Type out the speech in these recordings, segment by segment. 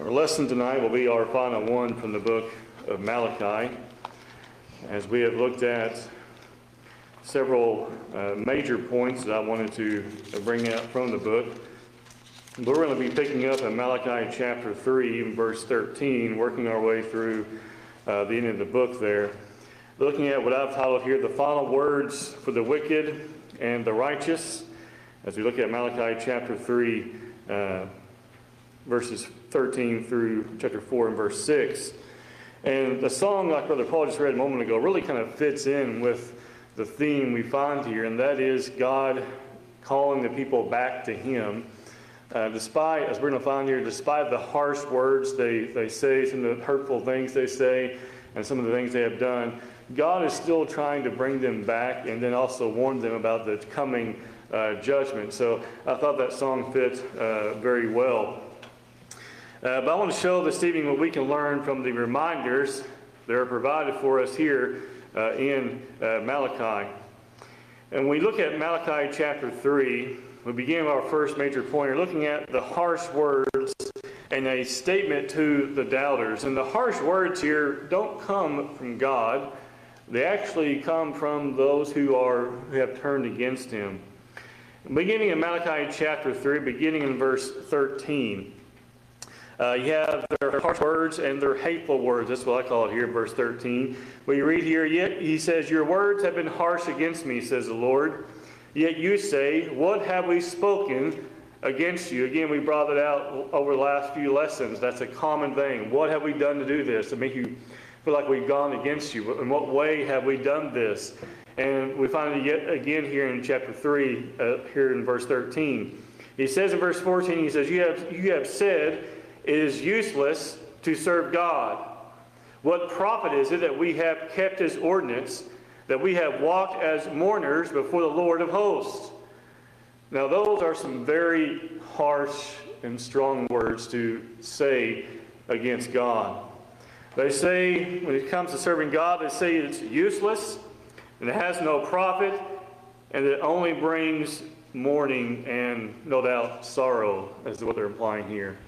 Our lesson tonight will be our final one from the book of Malachi. As we have looked at several uh, major points that I wanted to bring out from the book, we're going to be picking up in Malachi chapter 3, verse 13, working our way through uh, the end of the book there. Looking at what I've titled here, the final words for the wicked and the righteous. As we look at Malachi chapter 3, uh, verses 13 through chapter 4 and verse 6. And the song, like Brother Paul just read a moment ago, really kind of fits in with the theme we find here, and that is God calling the people back to Him. Uh, despite, as we're going to find here, despite the harsh words they, they say, some of the hurtful things they say, and some of the things they have done, God is still trying to bring them back and then also warn them about the coming uh, judgment. So I thought that song fit uh, very well. Uh, but I want to show this evening what we can learn from the reminders that are provided for us here uh, in uh, Malachi. And we look at Malachi chapter 3, we begin with our first major point. We're looking at the harsh words and a statement to the doubters. And the harsh words here don't come from God. They actually come from those who are who have turned against him. Beginning in Malachi chapter 3, beginning in verse 13. Uh, you have their harsh words and their hateful words. That's what I call it here in verse 13. But you read here, yet he says, Your words have been harsh against me, says the Lord. Yet you say, What have we spoken against you? Again, we brought it out over the last few lessons. That's a common thing. What have we done to do this? To make you feel like we've gone against you. In what way have we done this? And we find it yet again here in chapter 3, uh, here in verse 13. He says in verse 14, he says, You have, you have said, it is useless to serve God. What profit is it that we have kept his ordinance, that we have walked as mourners before the Lord of hosts? Now, those are some very harsh and strong words to say against God. They say, when it comes to serving God, they say it's useless and it has no profit and it only brings mourning and, no doubt, sorrow, is what they're implying here.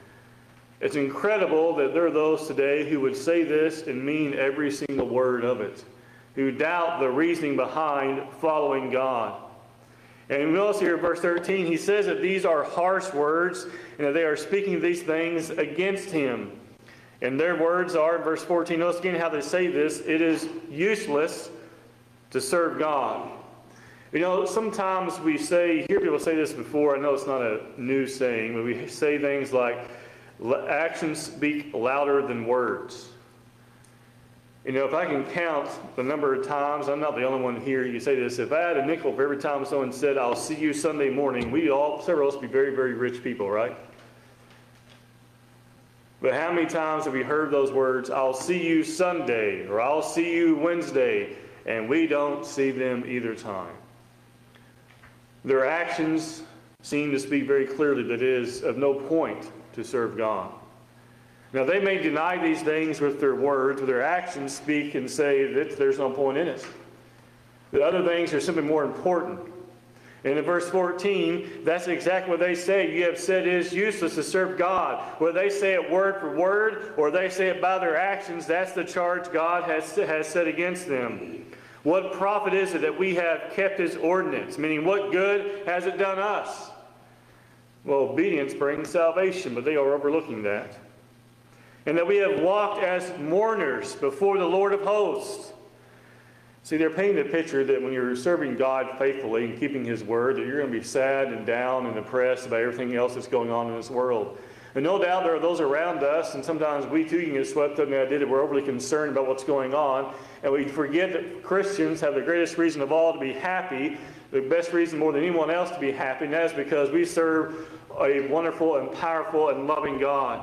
It's incredible that there are those today who would say this and mean every single word of it, who doubt the reasoning behind following God. And notice here in verse 13, he says that these are harsh words and that they are speaking these things against him. And their words are, verse 14, notice again how they say this it is useless to serve God. You know, sometimes we say, hear people say this before, I know it's not a new saying, but we say things like, actions speak louder than words. You know, if I can count the number of times, I'm not the only one here, you say this, if I had a nickel for every time someone said, I'll see you Sunday morning, we all, several of us be very, very rich people, right? But how many times have we heard those words, I'll see you Sunday, or I'll see you Wednesday, and we don't see them either time? Their actions seem to speak very clearly that it is of no point to serve God. Now, they may deny these things with their words, but their actions speak and say that there's no point in it. The other things are simply more important. And in verse 14, that's exactly what they say. You have said it is useless to serve God. Whether they say it word for word or they say it by their actions, that's the charge God has, has set against them. What profit is it that we have kept his ordinance? Meaning, what good has it done us? Well, obedience brings salvation, but they are overlooking that. And that we have walked as mourners before the Lord of hosts. See, they're painting the picture that when you're serving God faithfully and keeping His word, that you're going to be sad and down and depressed about everything else that's going on in this world. And no doubt there are those around us, and sometimes we too can get swept up in the idea that we're overly concerned about what's going on, and we forget that Christians have the greatest reason of all to be happy the best reason more than anyone else to be happy, and that is because we serve a wonderful and powerful and loving God.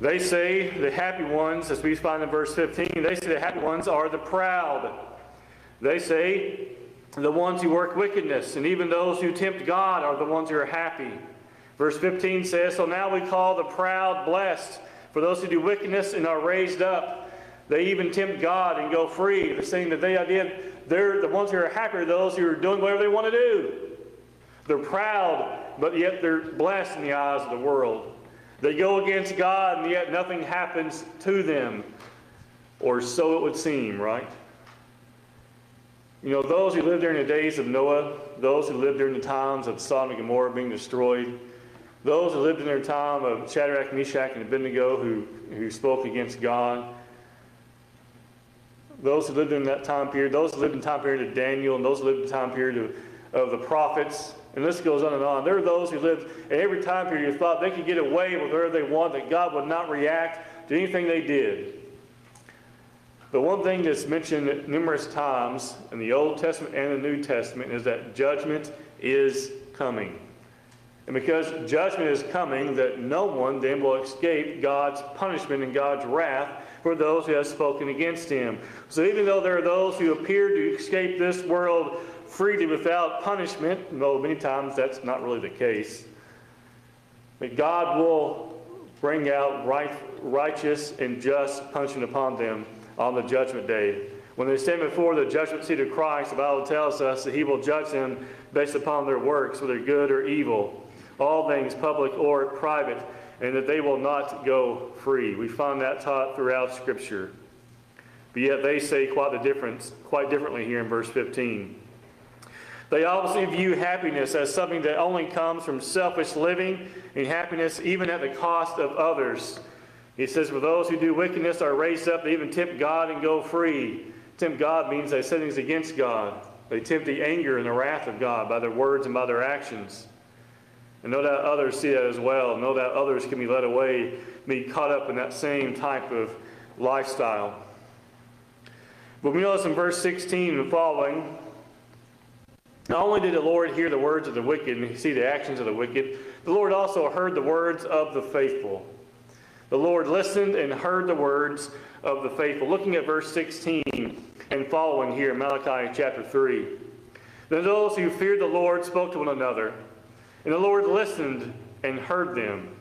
They say the happy ones, as we find in verse 15, they say the happy ones are the proud. They say the ones who work wickedness, and even those who tempt God are the ones who are happy. Verse 15 says, So now we call the proud blessed, for those who do wickedness and are raised up. They even tempt God and go free. Saying that they did they're the ones who are happy are those who are doing whatever they want to do. They're proud, but yet they're blessed in the eyes of the world. They go against God, and yet nothing happens to them, or so it would seem, right? You know, those who lived during the days of Noah, those who lived during the times of Sodom and Gomorrah being destroyed, those who lived in their time of Shadrach, Meshach, and Abednego who, who spoke against God, those who lived in that time period, those who lived in the time period of Daniel, and those who lived in the time period of, of the prophets, and this goes on and on. There are those who lived in every time period who thought they could get away with whatever they want, that God would not react to anything they did. But one thing that's mentioned numerous times in the Old Testament and the New Testament is that judgment is coming. And because judgment is coming, that no one then will escape God's punishment and God's wrath for those who have spoken against him. So even though there are those who appear to escape this world freely without punishment, though many times that's not really the case, but God will bring out right, righteous and just punishment upon them on the judgment day. When they stand before the judgment seat of Christ, the Bible tells us that he will judge them based upon their works, whether good or evil all things public or private, and that they will not go free. We find that taught throughout Scripture. But yet they say quite the difference, quite differently here in verse 15. They obviously view happiness as something that only comes from selfish living and happiness even at the cost of others. He says, For those who do wickedness are raised up, they even tempt God and go free. Tempt God means they say things against God. They tempt the anger and the wrath of God by their words and by their actions. And no doubt others see that as well. No doubt others can be led away, be caught up in that same type of lifestyle. But we notice in verse 16 and following, not only did the Lord hear the words of the wicked and see the actions of the wicked, the Lord also heard the words of the faithful. The Lord listened and heard the words of the faithful. Looking at verse 16 and following here, Malachi chapter 3. Then those who feared the Lord spoke to one another and the Lord listened and heard them.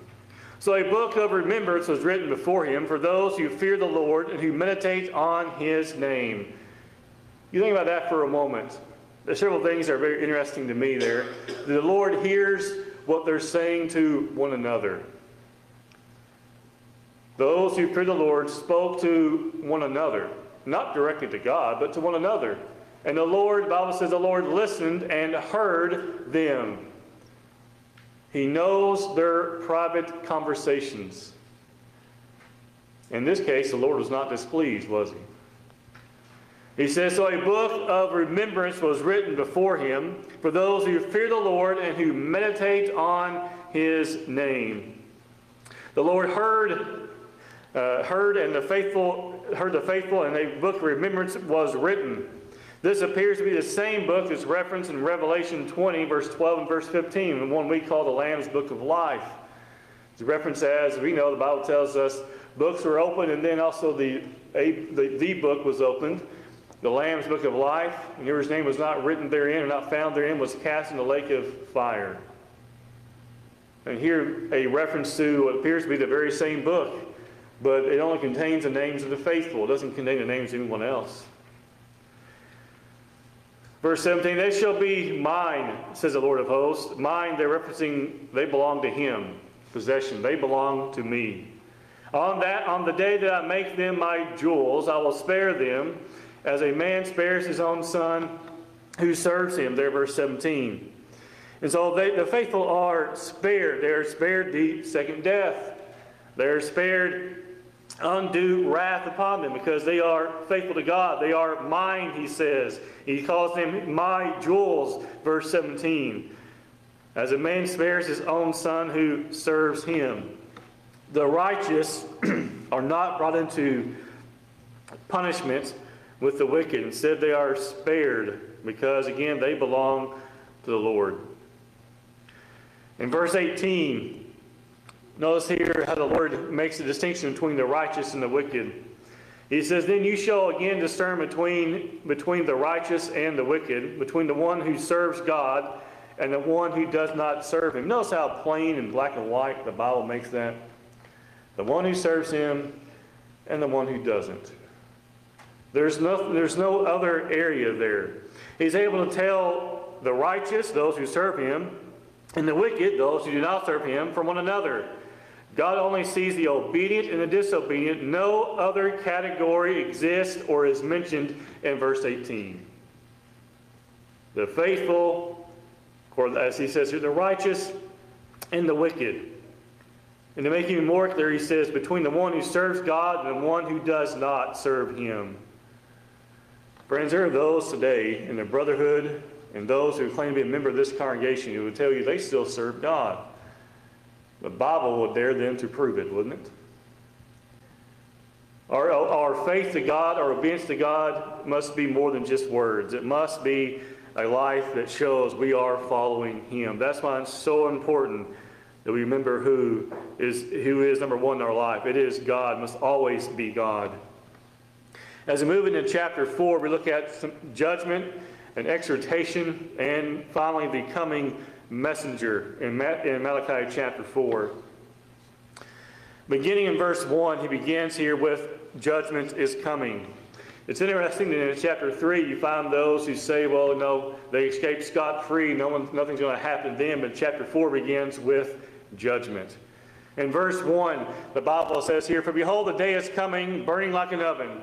So a book of remembrance was written before him for those who fear the Lord and who meditate on his name. You think about that for a moment. There's several things that are very interesting to me there. The Lord hears what they're saying to one another. Those who fear the Lord spoke to one another, not directly to God, but to one another. And the Lord, the Bible says, the Lord listened and heard them. He knows their private conversations. In this case, the Lord was not displeased, was he? He says, So a book of remembrance was written before him for those who fear the Lord and who meditate on his name. The Lord heard, uh, heard and the faithful heard the faithful, and a book of remembrance was written. This appears to be the same book that's referenced in Revelation 20, verse 12 and verse 15, the one we call the Lamb's Book of Life. It's referenced as, we know, the Bible tells us books were opened, and then also the, a, the, the book was opened, the Lamb's Book of Life, and whose name was not written therein or not found therein was cast in the lake of fire. And here a reference to what appears to be the very same book, but it only contains the names of the faithful. It doesn't contain the names of anyone else. Verse 17, they shall be mine, says the Lord of hosts. Mine, they're referencing, they belong to him. Possession, they belong to me. On that, on the day that I make them my jewels, I will spare them, as a man spares his own son who serves him. There, verse 17. And so they, the faithful are spared. They are spared the second death. They are spared undue wrath upon them because they are faithful to God. They are mine, he says. He calls them my jewels, verse 17. As a man spares his own son who serves him. The righteous are not brought into punishment with the wicked. Instead, they are spared because, again, they belong to the Lord. In verse 18, Notice here how the Lord makes a distinction between the righteous and the wicked. He says, Then you shall again discern between, between the righteous and the wicked, between the one who serves God and the one who does not serve him. Notice how plain and black and white the Bible makes that. The one who serves him and the one who doesn't. There's no, there's no other area there. He's able to tell the righteous, those who serve him, and the wicked, those who do not serve him, from one another. God only sees the obedient and the disobedient. No other category exists or is mentioned in verse 18. The faithful, or as he says here, the righteous and the wicked. And to make even more clear, he says, between the one who serves God and the one who does not serve him. Friends, there are those today in the brotherhood and those who claim to be a member of this congregation who would tell you they still serve God. The Bible would dare them to prove it, wouldn't it? Our, our faith to God, our obedience to God must be more than just words. It must be a life that shows we are following Him. That's why it's so important that we remember who is, who is number one in our life. It is God, it must always be God. As we move into chapter 4, we look at some judgment and exhortation, and finally the coming messenger in, Malachi chapter 4. Beginning in verse 1, he begins here with judgment is coming. It's interesting that in chapter 3, you find those who say, well, no, they escaped scot free, no one, nothing's going to happen to them. But chapter 4 begins with judgment. In verse 1, the Bible says here, For behold, the day is coming, burning like an oven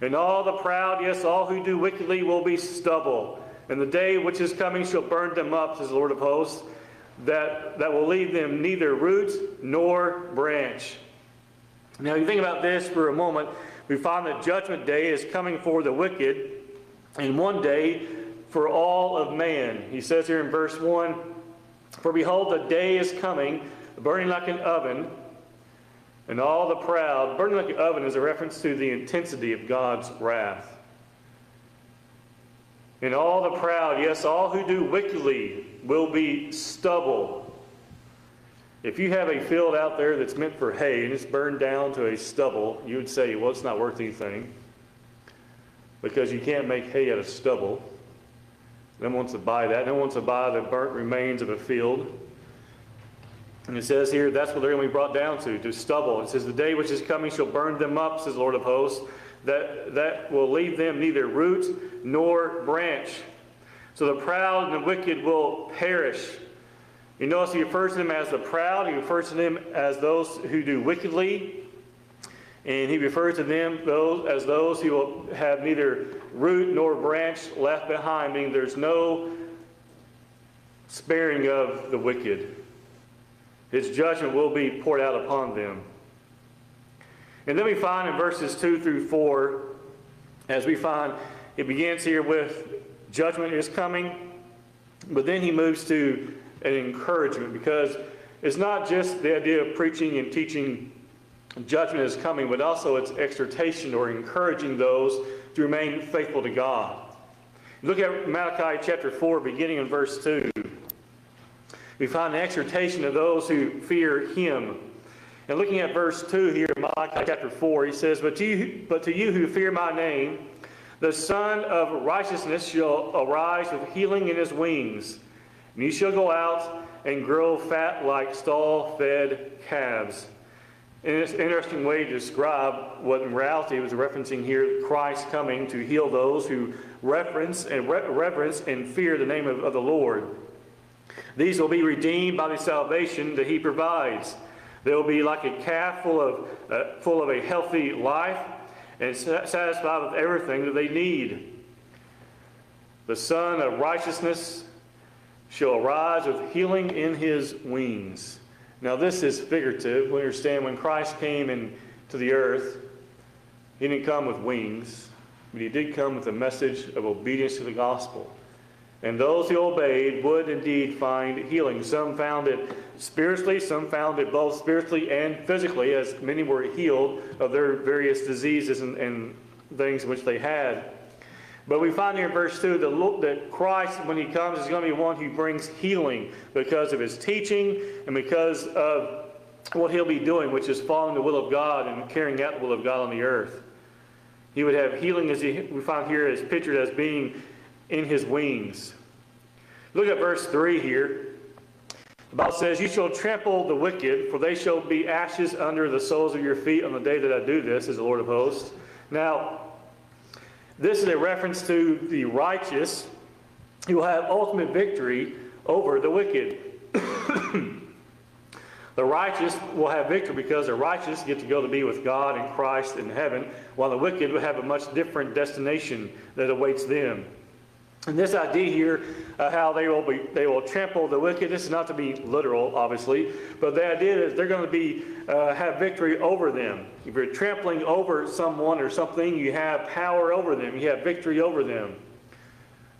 and all the proud, yes, all who do wickedly will be stubble. And the day which is coming shall burn them up, says the Lord of hosts, that, that will leave them neither root nor branch. Now, you think about this for a moment. We find that judgment day is coming for the wicked, and one day for all of man. He says here in verse 1 For behold, the day is coming, burning like an oven, and all the proud, burning like an oven is a reference to the intensity of God's wrath. And all the proud, yes, all who do wickedly will be stubble. If you have a field out there that's meant for hay and it's burned down to a stubble, you would say, well, it's not worth anything because you can't make hay out of stubble. No one wants to buy that. No one wants to buy the burnt remains of a field. And it says here, that's what they're going to be brought down to, to stubble. It says, The day which is coming shall burn them up, says the Lord of hosts, that, that will leave them neither root nor branch. So the proud and the wicked will perish. You notice he refers to them as the proud, he refers to them as those who do wickedly, and he refers to them those, as those who will have neither root nor branch left behind, meaning there's no sparing of the wicked. His judgment will be poured out upon them. And then we find in verses 2 through 4, as we find, it begins here with judgment is coming, but then he moves to an encouragement because it's not just the idea of preaching and teaching judgment is coming, but also it's exhortation or encouraging those to remain faithful to God. Look at Malachi chapter 4, beginning in verse 2 we find an exhortation of those who fear him. And looking at verse 2 here Malachi chapter 4, he says, but to, you, but to you who fear my name, the Sun of Righteousness shall arise with healing in his wings, and he shall go out and grow fat like stall fed calves. And it's an interesting way to describe what in reality was referencing here Christ coming to heal those who reverence and reverence and fear the name of, of the Lord. These will be redeemed by the salvation that he provides. They will be like a calf full of, uh, full of a healthy life and satisfied with everything that they need. The Sun of righteousness shall arise with healing in his wings. Now, this is figurative. We understand when Christ came into the earth, he didn't come with wings, but he did come with a message of obedience to the gospel. And those who obeyed would indeed find healing. Some found it spiritually, some found it both spiritually and physically, as many were healed of their various diseases and, and things which they had. But we find here in verse 2 that, that Christ, when he comes, is going to be one who brings healing because of his teaching and because of what he'll be doing, which is following the will of God and carrying out the will of God on the earth. He would have healing, as he, we find here, as pictured as being in his wings. Look at verse 3 here. The Bible says, You shall trample the wicked, for they shall be ashes under the soles of your feet on the day that I do this, is the Lord of hosts. Now, this is a reference to the righteous he will have ultimate victory over the wicked. the righteous will have victory because the righteous get to go to be with God and Christ in heaven, while the wicked will have a much different destination that awaits them. And this idea here, uh, how they will be, they will trample the wicked. This is not to be literal, obviously, but the idea is they're going to be uh, have victory over them. If you're trampling over someone or something, you have power over them. You have victory over them.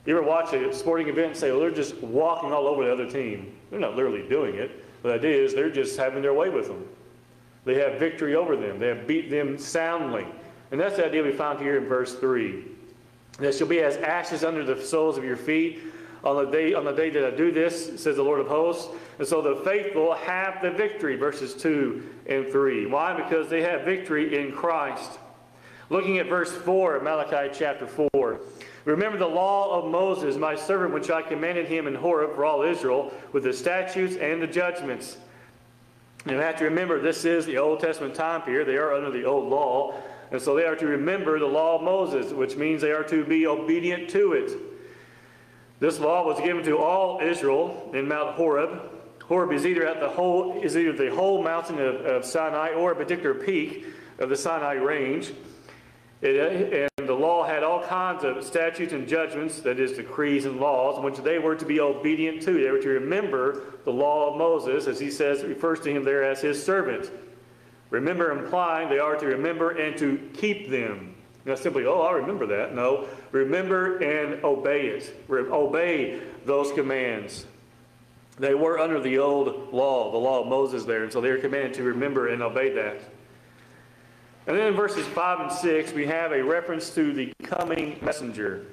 You ever watch a sporting event and say, "Well, they're just walking all over the other team"? They're not literally doing it. The idea is they're just having their way with them. They have victory over them. They have beat them soundly, and that's the idea we found here in verse three that shall be as ashes under the soles of your feet on the day on the day that I do this, says the Lord of hosts. And so the faithful have the victory, verses 2 and 3. Why? Because they have victory in Christ. Looking at verse 4 of Malachi chapter 4. Remember the law of Moses, my servant, which I commanded him in Horeb for all Israel, with the statutes and the judgments. And you have to remember, this is the Old Testament time period. They are under the old law. And so they are to remember the law of Moses, which means they are to be obedient to it. This law was given to all Israel in Mount Horeb. Horeb is either at the whole is either the whole mountain of, of Sinai or a particular peak of the Sinai range. It, and the law had all kinds of statutes and judgments, that is, decrees and laws, which they were to be obedient to. They were to remember the law of Moses, as he says, refers to him there as his servant. Remember implying they are to remember and to keep them. Not simply, oh, I remember that. No, remember and obey it. Obey those commands. They were under the old law, the law of Moses there, and so they are commanded to remember and obey that. And then in verses 5 and 6, we have a reference to the coming messenger.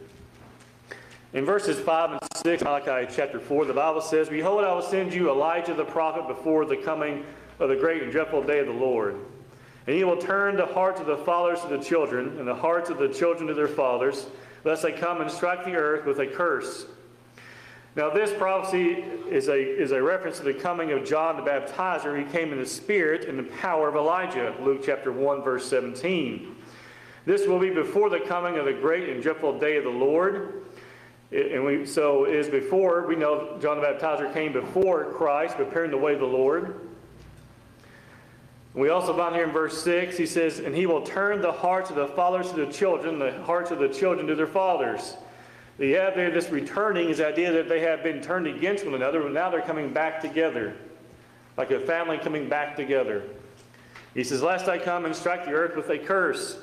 In verses 5 and 6, Malachi chapter 4, the Bible says, Behold, I will send you Elijah the prophet before the coming of the great and dreadful day of the Lord. And he will turn the hearts of the fathers to the children, and the hearts of the children to their fathers, lest they come and strike the earth with a curse. Now, this prophecy is a, is a reference to the coming of John the Baptizer. He came in the spirit and the power of Elijah, Luke chapter 1, verse 17. This will be before the coming of the great and dreadful day of the Lord. And we, so it is before, we know John the Baptizer came before Christ, preparing the way of the Lord. We also find here in verse 6, he says, And he will turn the hearts of the fathers to the children, the hearts of the children to their fathers. The idea of this returning is the idea that they have been turned against one another, but now they're coming back together, like a family coming back together. He says, Lest I come and strike the earth with a curse.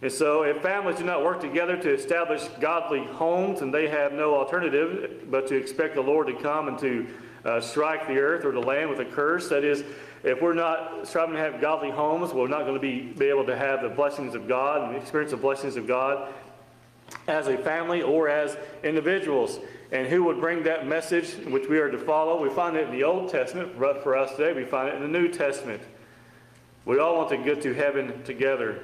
And so, if families do not work together to establish godly homes, and they have no alternative but to expect the Lord to come and to uh, strike the earth or the land with a curse, that is, if we're not striving to have godly homes, we're not going to be, be able to have the blessings of God and experience the blessings of God as a family or as individuals. And who would bring that message which we are to follow? We find it in the Old Testament. But for us today, we find it in the New Testament. We all want to get to heaven together.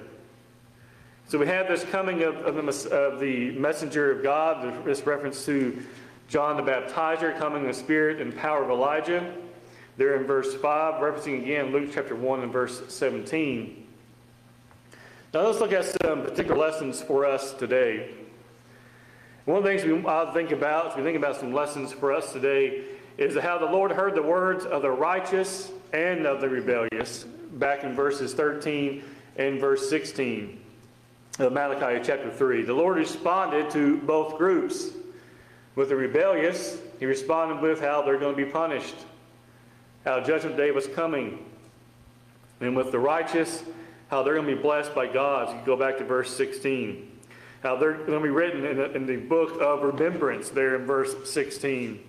So we have this coming of, of, the, of the messenger of God, this reference to John the Baptizer coming in the spirit and power of Elijah there in verse 5, referencing again Luke chapter 1 and verse 17. Now let's look at some particular lessons for us today. One of the things we I think about, as we think about some lessons for us today, is how the Lord heard the words of the righteous and of the rebellious, back in verses 13 and verse 16 of Malachi chapter 3. The Lord responded to both groups. With the rebellious, he responded with how they're going to be punished how Judgment Day was coming. And with the righteous, how they're going to be blessed by God. So you go back to verse 16. How they're going to be written in the, in the book of remembrance there in verse 16.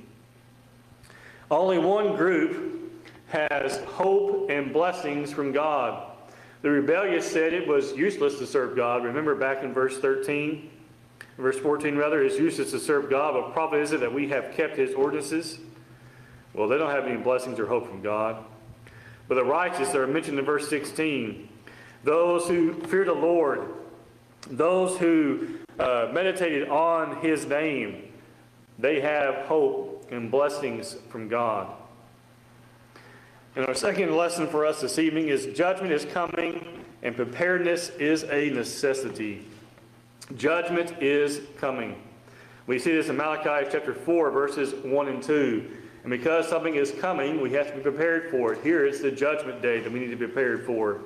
Only one group has hope and blessings from God. The rebellious said it was useless to serve God. Remember back in verse 13, verse 14 rather, it's useless to serve God. but profit is it that we have kept his ordinances? Well, they don't have any blessings or hope from God. But the righteous are mentioned in verse 16. Those who fear the Lord, those who uh, meditated on his name, they have hope and blessings from God. And our second lesson for us this evening is judgment is coming and preparedness is a necessity. Judgment is coming. We see this in Malachi chapter 4, verses 1 and 2. And because something is coming, we have to be prepared for it. Here it's the judgment day that we need to be prepared for.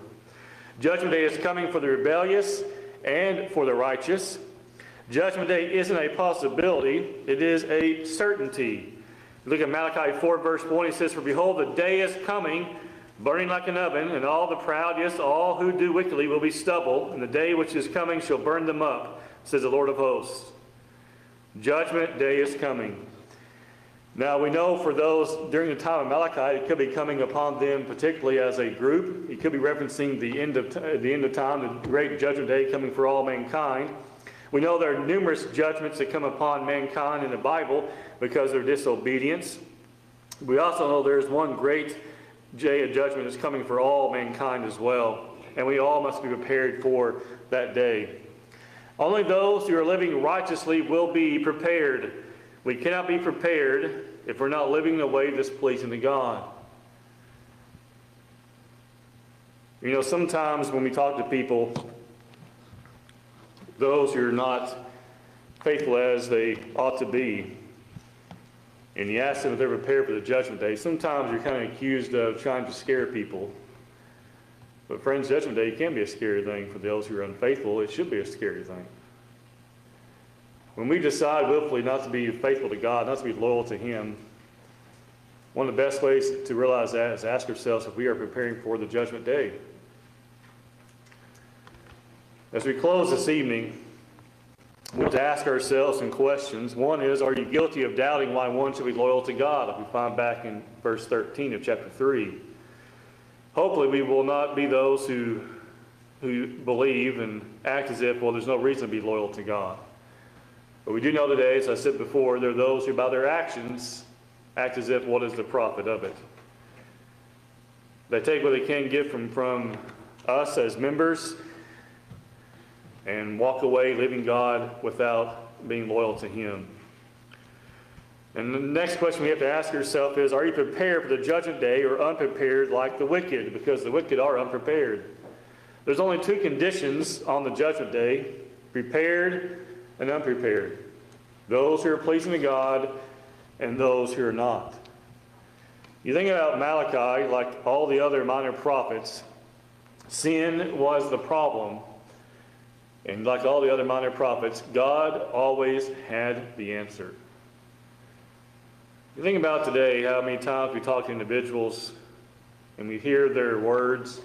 Judgment day is coming for the rebellious and for the righteous. Judgment day isn't a possibility, it is a certainty. Look at Malachi 4, verse 1. He says, For behold, the day is coming, burning like an oven, and all the proud, yes, all who do wickedly will be stubble, and the day which is coming shall burn them up, says the Lord of hosts. Judgment day is coming. Now we know for those during the time of Malachi, it could be coming upon them particularly as a group. It could be referencing the end of the end of time, the great judgment day coming for all mankind. We know there are numerous judgments that come upon mankind in the Bible because of their disobedience. We also know there's one great day of judgment that's coming for all mankind as well, and we all must be prepared for that day. Only those who are living righteously will be prepared. We cannot be prepared if we're not living in a way that's pleasing to God. You know, sometimes when we talk to people, those who are not faithful as they ought to be, and you ask them if they're prepared for the judgment day, sometimes you're kind of accused of trying to scare people. But, friends, judgment day can be a scary thing for those who are unfaithful. It should be a scary thing. When we decide willfully not to be faithful to God, not to be loyal to Him, one of the best ways to realize that is ask ourselves if we are preparing for the judgment day. As we close this evening, we want to ask ourselves some questions. One is, are you guilty of doubting why one should be loyal to God? If we find back in verse 13 of chapter 3. Hopefully, we will not be those who, who believe and act as if, well, there's no reason to be loyal to God. But we do know today, as I said before, there are those who, by their actions, act as if, what is the profit of it? They take what they can get from, from us as members and walk away leaving God without being loyal to Him. And the next question we have to ask ourselves is Are you prepared for the judgment day or unprepared like the wicked? Because the wicked are unprepared. There's only two conditions on the judgment day prepared and unprepared. Those who are pleasing to God and those who are not. You think about Malachi, like all the other minor prophets, sin was the problem and like all the other minor prophets, God always had the answer. You think about today how many times we talk to individuals and we hear their words,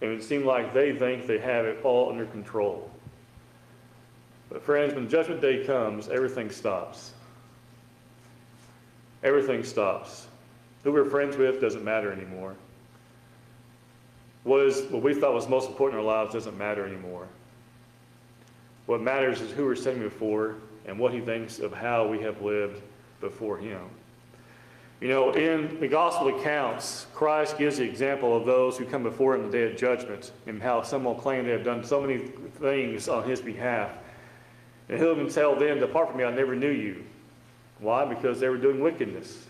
and it seems like they think they have it all under control. But, friends, when Judgment Day comes, everything stops. Everything stops. Who we're friends with doesn't matter anymore. What, is, what we thought was most important in our lives doesn't matter anymore. What matters is who we're standing before and what he thinks of how we have lived before him. You know, in the gospel accounts, Christ gives the example of those who come before him the day of judgment and how some will claim they have done so many things on his behalf. And he'll even tell them, Depart from me, I never knew you. Why? Because they were doing wickedness.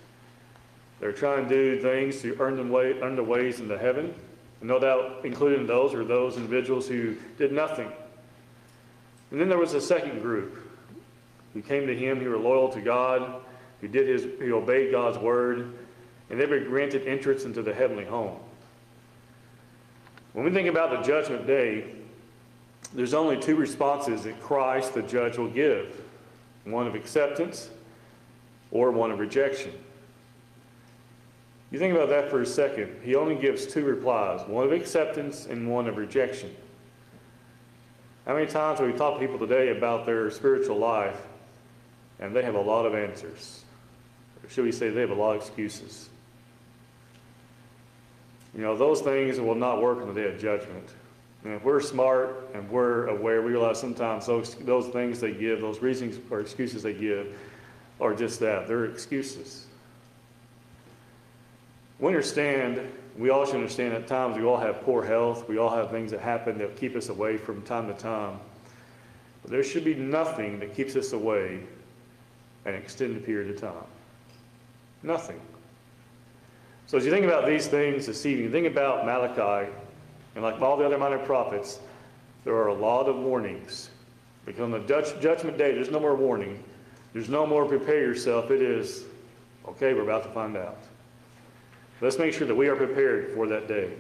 They're trying to do things to earn, them way, earn their ways into heaven. And no doubt, including those are those individuals who did nothing and then there was a second group who came to him, who were loyal to God, who did his, who obeyed God's word, and they were granted entrance into the heavenly home. When we think about the judgment day, there's only two responses that Christ, the judge, will give one of acceptance or one of rejection. You think about that for a second. He only gives two replies one of acceptance and one of rejection. How many times have we talked to people today about their spiritual life and they have a lot of answers? Or should we say they have a lot of excuses? You know, those things will not work on the day of judgment. And if we're smart and we're aware, we realize sometimes those, those things they give, those reasons or excuses they give, are just that. They're excuses. We understand we all should understand at times we all have poor health. We all have things that happen that keep us away from time to time. But there should be nothing that keeps us away an extended period of time. Nothing. So as you think about these things this evening, think about Malachi, and like all the other minor prophets, there are a lot of warnings. Because on the judgment day, there's no more warning. There's no more prepare yourself. It is, okay, we're about to find out. Let's make sure that we are prepared for that day.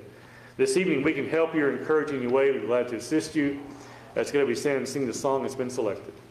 This evening, we can help you or encourage you in any way. We're glad to assist you. That's going to be and sing the song that's been selected.